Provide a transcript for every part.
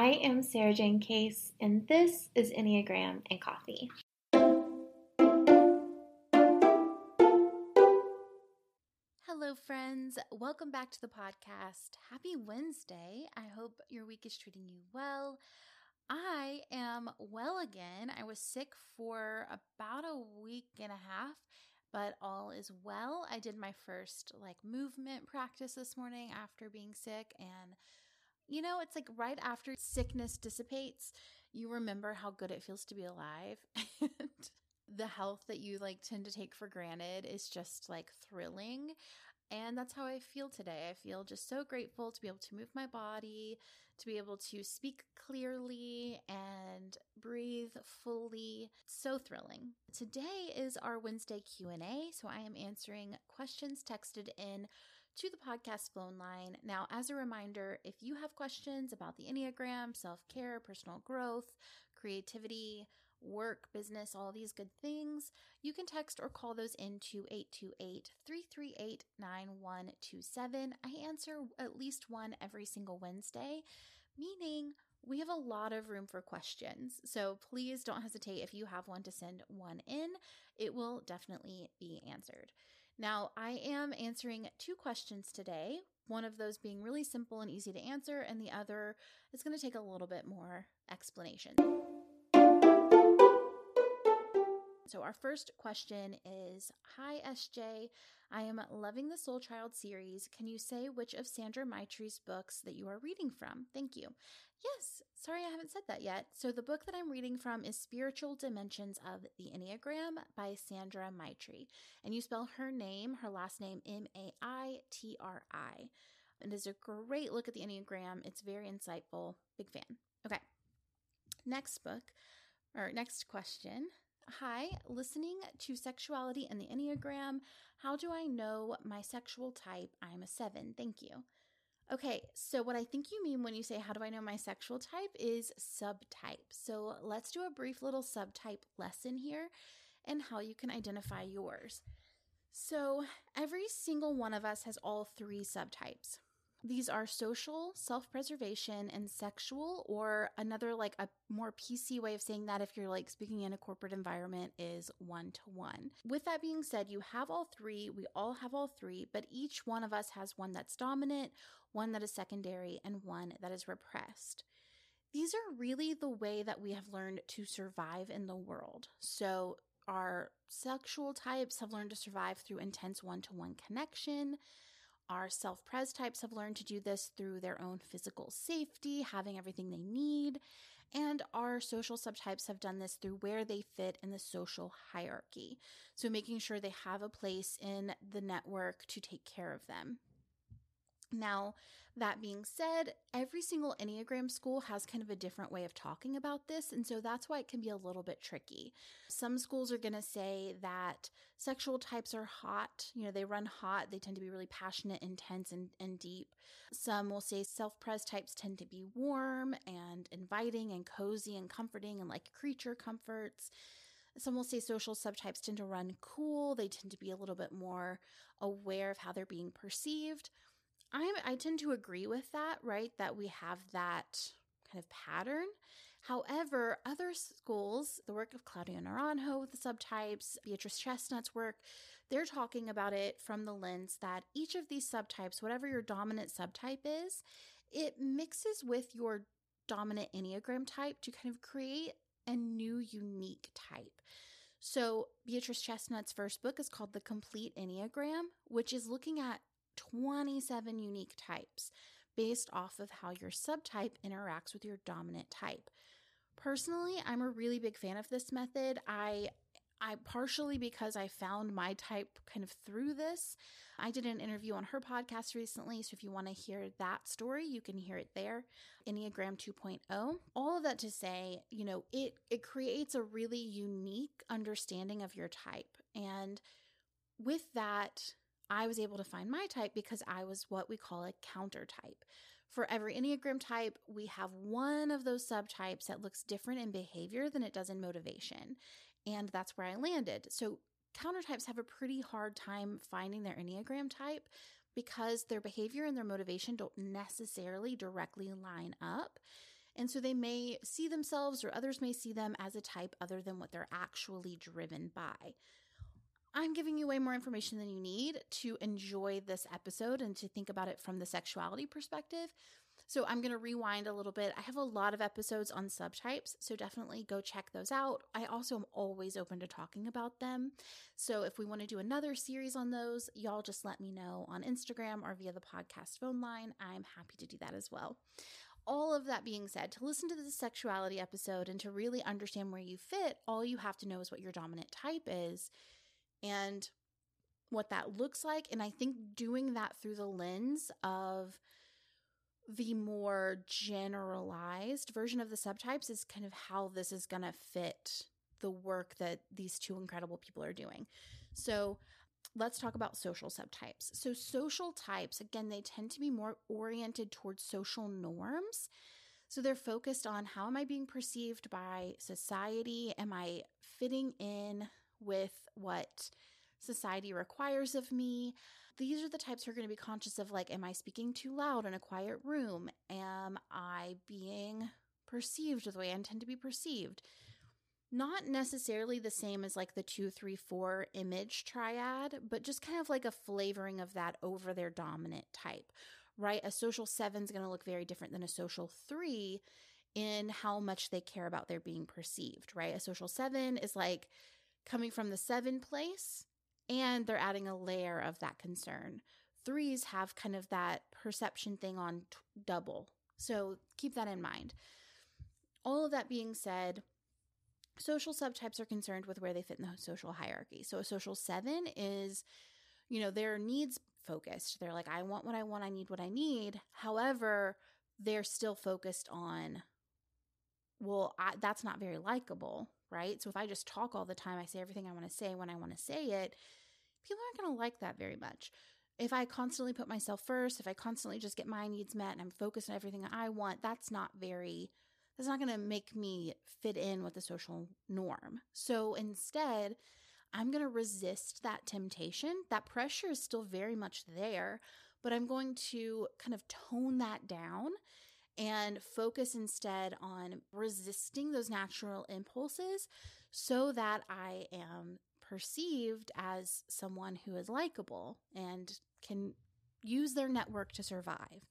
I am Sarajane Case, and this is Enneagram and Coffee. Hello, friends. Welcome back to the podcast. Happy Wednesday. I hope your week is treating you well. I am well again. I was sick for about a week and a half, but all is well. I did my first like movement practice this morning after being sick and you know, it's like right after sickness dissipates, you remember how good it feels to be alive. and the health that you like tend to take for granted is just like thrilling. And that's how I feel today. I feel just so grateful to be able to move my body, to be able to speak clearly and breathe fully. So thrilling. Today is our Wednesday Q&A, so I am answering questions texted in to the podcast phone line. Now, as a reminder, if you have questions about the Enneagram, self care, personal growth, creativity, work, business, all these good things, you can text or call those into 828 338 9127. I answer at least one every single Wednesday, meaning we have a lot of room for questions. So please don't hesitate if you have one to send one in. It will definitely be answered. Now, I am answering two questions today, one of those being really simple and easy to answer, and the other is going to take a little bit more explanation. So, our first question is Hi, SJ. I am loving the Soul Child series. Can you say which of Sandra Maitri's books that you are reading from? Thank you. Yes, sorry I haven't said that yet. So, the book that I'm reading from is Spiritual Dimensions of the Enneagram by Sandra Maitri. And you spell her name, her last name, M A I T R I. It is a great look at the Enneagram. It's very insightful. Big fan. Okay. Next book, or next question. Hi, listening to sexuality and the Enneagram. How do I know my sexual type? I'm a seven. Thank you. Okay, so what I think you mean when you say, How do I know my sexual type? is subtype. So let's do a brief little subtype lesson here and how you can identify yours. So every single one of us has all three subtypes. These are social, self preservation, and sexual, or another, like a more PC way of saying that if you're like speaking in a corporate environment, is one to one. With that being said, you have all three. We all have all three, but each one of us has one that's dominant, one that is secondary, and one that is repressed. These are really the way that we have learned to survive in the world. So, our sexual types have learned to survive through intense one to one connection our self pres types have learned to do this through their own physical safety, having everything they need. And our social subtypes have done this through where they fit in the social hierarchy. So, making sure they have a place in the network to take care of them. Now, that being said, every single Enneagram school has kind of a different way of talking about this. And so that's why it can be a little bit tricky. Some schools are going to say that sexual types are hot. You know, they run hot. They tend to be really passionate, intense, and, and deep. Some will say self pres types tend to be warm and inviting and cozy and comforting and like creature comforts. Some will say social subtypes tend to run cool. They tend to be a little bit more aware of how they're being perceived. I I tend to agree with that, right? That we have that kind of pattern. However, other schools, the work of Claudio Naranjo with the subtypes, Beatrice Chestnut's work, they're talking about it from the lens that each of these subtypes, whatever your dominant subtype is, it mixes with your dominant Enneagram type to kind of create a new unique type. So, Beatrice Chestnut's first book is called The Complete Enneagram, which is looking at 27 unique types based off of how your subtype interacts with your dominant type. Personally, I'm a really big fan of this method. I I partially because I found my type kind of through this. I did an interview on her podcast recently, so if you want to hear that story, you can hear it there. Enneagram 2.0. All of that to say, you know, it it creates a really unique understanding of your type. And with that, I was able to find my type because I was what we call a counter type. For every Enneagram type, we have one of those subtypes that looks different in behavior than it does in motivation. And that's where I landed. So, counter types have a pretty hard time finding their Enneagram type because their behavior and their motivation don't necessarily directly line up. And so they may see themselves or others may see them as a type other than what they're actually driven by. I'm giving you way more information than you need to enjoy this episode and to think about it from the sexuality perspective. So I'm going to rewind a little bit. I have a lot of episodes on subtypes, so definitely go check those out. I also am always open to talking about them. So if we want to do another series on those, y'all just let me know on Instagram or via the podcast phone line. I'm happy to do that as well. All of that being said, to listen to this sexuality episode and to really understand where you fit, all you have to know is what your dominant type is and what that looks like. And I think doing that through the lens of the more generalized version of the subtypes is kind of how this is going to fit the work that these two incredible people are doing. So, let's talk about social subtypes. So, social types, again, they tend to be more oriented towards social norms. So, they're focused on how am I being perceived by society? Am I fitting in with what society requires of me? these are the types who are going to be conscious of like, am I speaking too loud in a quiet room? Am I being perceived the way I intend to be perceived? Not necessarily the same as like the two, three, four image triad, but just kind of like a flavoring of that over their dominant type, right? A social seven is going to look very different than a social three in how much they care about their being perceived, right? A social seven is like coming from the seven place and they're adding a layer of that concern. Threes have kind of that perception thing on t- double. So keep that in mind. All of that being said, social subtypes are concerned with where they fit in the social hierarchy. So a social seven is, you know, their needs focused. They're like, I want what I want, I need what I need. However, they're still focused on, well, I, that's not very likable, right? So if I just talk all the time, I say everything I want to say when I want to say it, people aren't going to like that very much. If I constantly put myself first, if I constantly just get my needs met and I'm focused on everything I want, that's not very, that's not going to make me fit in with the social norm. So instead, I'm going to resist that temptation. That pressure is still very much there, but I'm going to kind of tone that down and focus instead on resisting those natural impulses so that I am perceived as someone who is likable and can use their network to survive.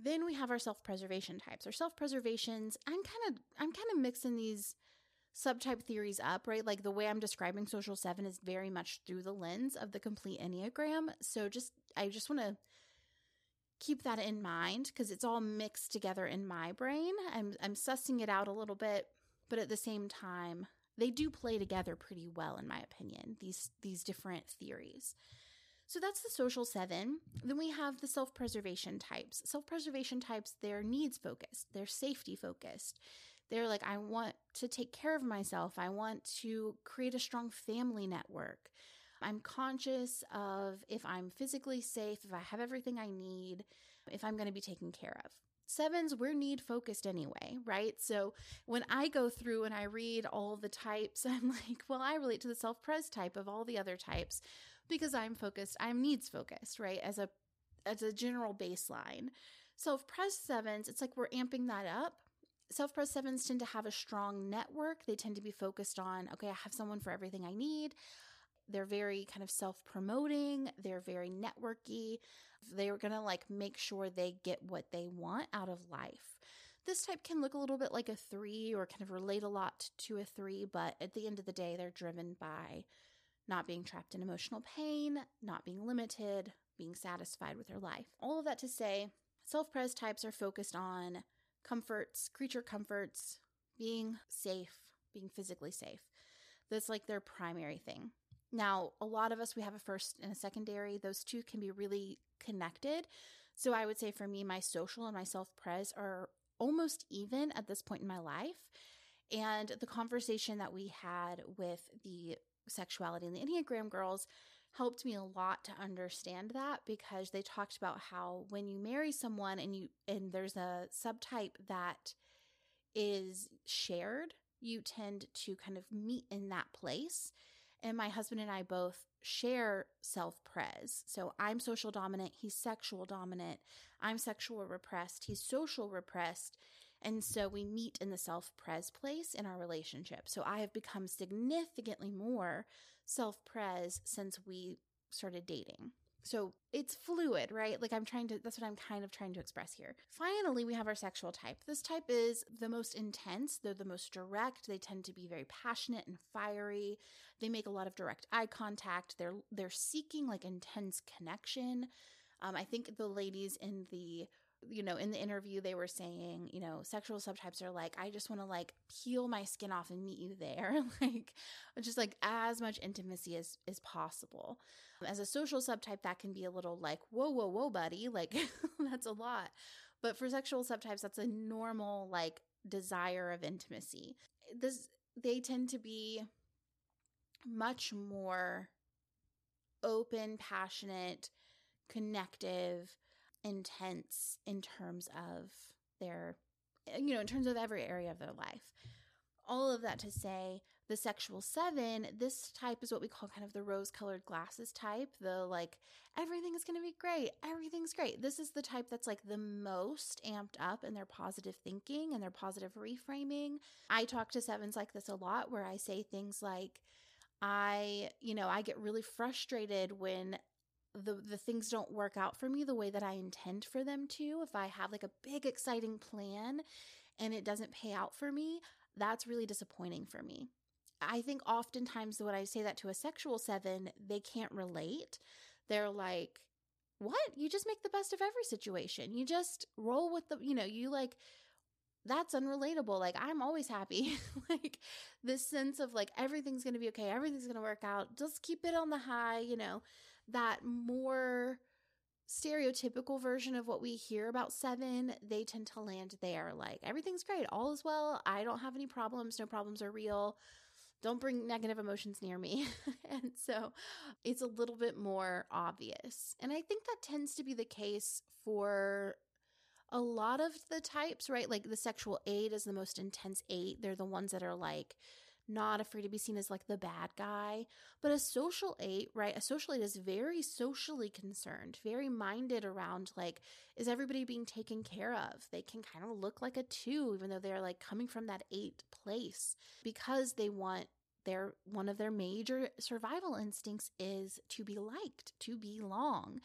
Then we have our self-preservation types. Our self-preservations, I'm kind of I'm kind of mixing these subtype theories up, right? Like the way I'm describing social 7 is very much through the lens of the complete enneagram. So just I just want to keep that in mind because it's all mixed together in my brain. I'm I'm sussing it out a little bit, but at the same time, they do play together pretty well in my opinion these these different theories. So that's the social seven. Then we have the self-preservation types. Self-preservation types they're needs focused they're safety focused they're like i want to take care of myself. I want to create a strong family network i'm conscious of if i'm physically safe if i have everything i need if i'm going to be taken care of. Sevens we're need focused anyway right? So when i go through and i read all the types i'm like well i relate to the self-pres type of all the other types because i'm focused i'm needs focused right as a as a general baseline. Self-pres sevens it's like we're amping that up. Self-pres sevens tend to have a strong network. They tend to be focused on okay i have someone for everything i need they're very kind of self-promoting they're very networky they're going to like make sure they get what they want out of life. This type can look a little bit like a three or kind of relate a lot to a three, but at the end of the day, they're driven by not being trapped in emotional pain, not being limited, being satisfied with their life. All of that to say, self pres types are focused on comforts, creature comforts, being safe, being physically safe. That's like their primary thing. Now, a lot of us, we have a first and a secondary. Those two can be really connected. So I would say for me, my social and my self pres are almost even at this point in my life. And the conversation that we had with the sexuality and the Enneagram girls helped me a lot to understand that because they talked about how when you marry someone and you and there's a subtype that is shared, you tend to kind of meet in that place. And my husband and I both share self pres. So I'm social dominant, he's sexual dominant. I'm sexual repressed, he's social repressed. And so we meet in the self pres place in our relationship. So I have become significantly more self pres since we started dating. So it's fluid, right? Like I'm trying to, that's what I'm kind of trying to express here. Finally, we have our sexual type. This type is the most intense, they're the most direct. They tend to be very passionate and fiery. They make a lot of direct eye contact. They're they're seeking like intense connection. Um, I think the ladies in the you know, in the interview, they were saying, you know, sexual subtypes are like, I just want to like peel my skin off and meet you there. like, just like as much intimacy as is possible. As a social subtype, that can be a little like, whoa, whoa, whoa, buddy. Like, that's a lot. But for sexual subtypes, that's a normal like desire of intimacy. This, they tend to be much more open, passionate, connective, intense in terms of their, eh, you know, in terms of every area of their life. All of that to say, the sexual seven, this type is what we call kind of the rose colored glasses type. The like, everything is going to be great. Everything's great. This is the type that's like the most amped up in their positive thinking and their positive reframing. I talk to sevens like this a lot where I say things like, I, you know, I get really frustrated when the the things don't work out for me the way that I intend for them to, if I have like a big exciting plan and it doesn't pay out for me, that's really disappointing for me. I think oftentimes when I say that to a sexual seven, they can't relate. They're like, what? You just make the best of every situation. You just roll with the, you know, you like, that's unrelatable. Like, I'm always happy. like, this sense of like, everything's going to be okay. Everything's going to work out. Just keep it on the high, you know that more stereotypical version of what we hear about seven, they tend to land there. Like, everything's great, all is well. I don't have any problems. No problems are real. Don't bring negative emotions near me. and so it's a little bit more obvious. And I think that tends to be the case for a lot of the types, right? Like the sexual eight is the most intense eight. They're the ones that are like, not afraid to be seen as like the bad guy. But a social eight, right? A social eight is very socially concerned, very minded around like, is everybody being taken care of? They can kind of look like a two, even though they're like coming from that eight place because they want their one of their major survival instincts is to be liked, to belong,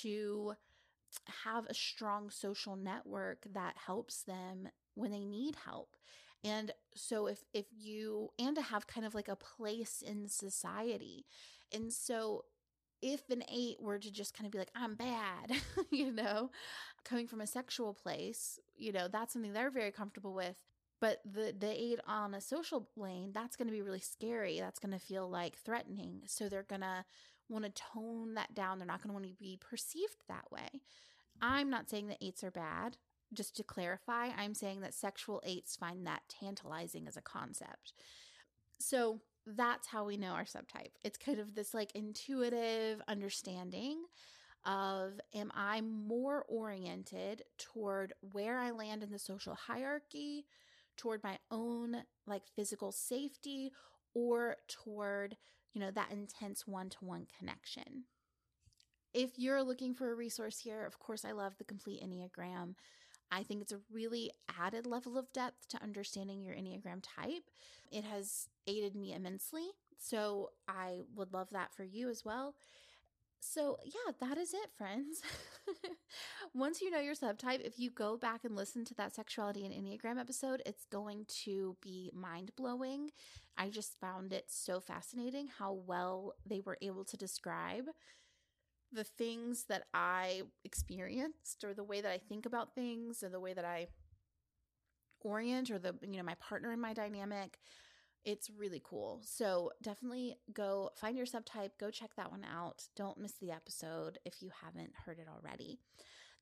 to have a strong social network that helps them when they need help. And so if if you and to have kind of like a place in society. And so if an 8 were to just kind of be like I'm bad, you know, coming from a sexual place, you know, that's something they're very comfortable with. But the the 8 on a social lane, that's going to be really scary. That's going to feel like threatening. So they're going to want to tone that down. They're not going to want to be perceived that way. I'm not saying that eights are bad just to clarify, I'm saying that sexual eights find that tantalizing as a concept. So that's how we know our subtype. It's kind of this like intuitive understanding of am I more oriented toward where I land in the social hierarchy, toward my own like physical safety, or toward, you know, that intense one to one connection. If you're looking for a resource here, of course, I love the complete Enneagram. I think it's a really added level of depth to understanding your Enneagram type. It has aided me immensely. So I would love that for you as well. So, yeah, that is it, friends. Once you know your subtype, if you go back and listen to that sexuality and Enneagram episode, it's going to be mind blowing. I just found it so fascinating how well they were able to describe the things that I experienced or the way that I think about things or the way that I orient or the you know my partner in my dynamic it's really cool so definitely go find your subtype go check that one out don't miss the episode if you haven't heard it already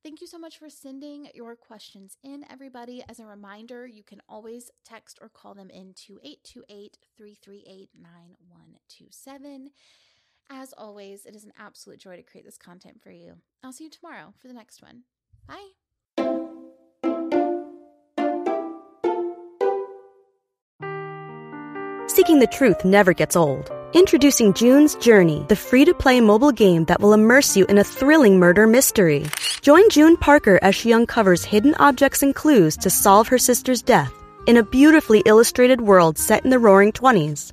Thank you so much for sending your questions in, everybody. As a reminder, you can always text or call them in to 828 338 9127. As always, it is an absolute joy to create this content for you. I'll see you tomorrow for the next one. Bye. Seeking the truth never gets old. Introducing June's Journey, the free to play mobile game that will immerse you in a thrilling murder mystery. Join June Parker as she uncovers hidden objects and clues to solve her sister's death in a beautifully illustrated world set in the roaring 20s.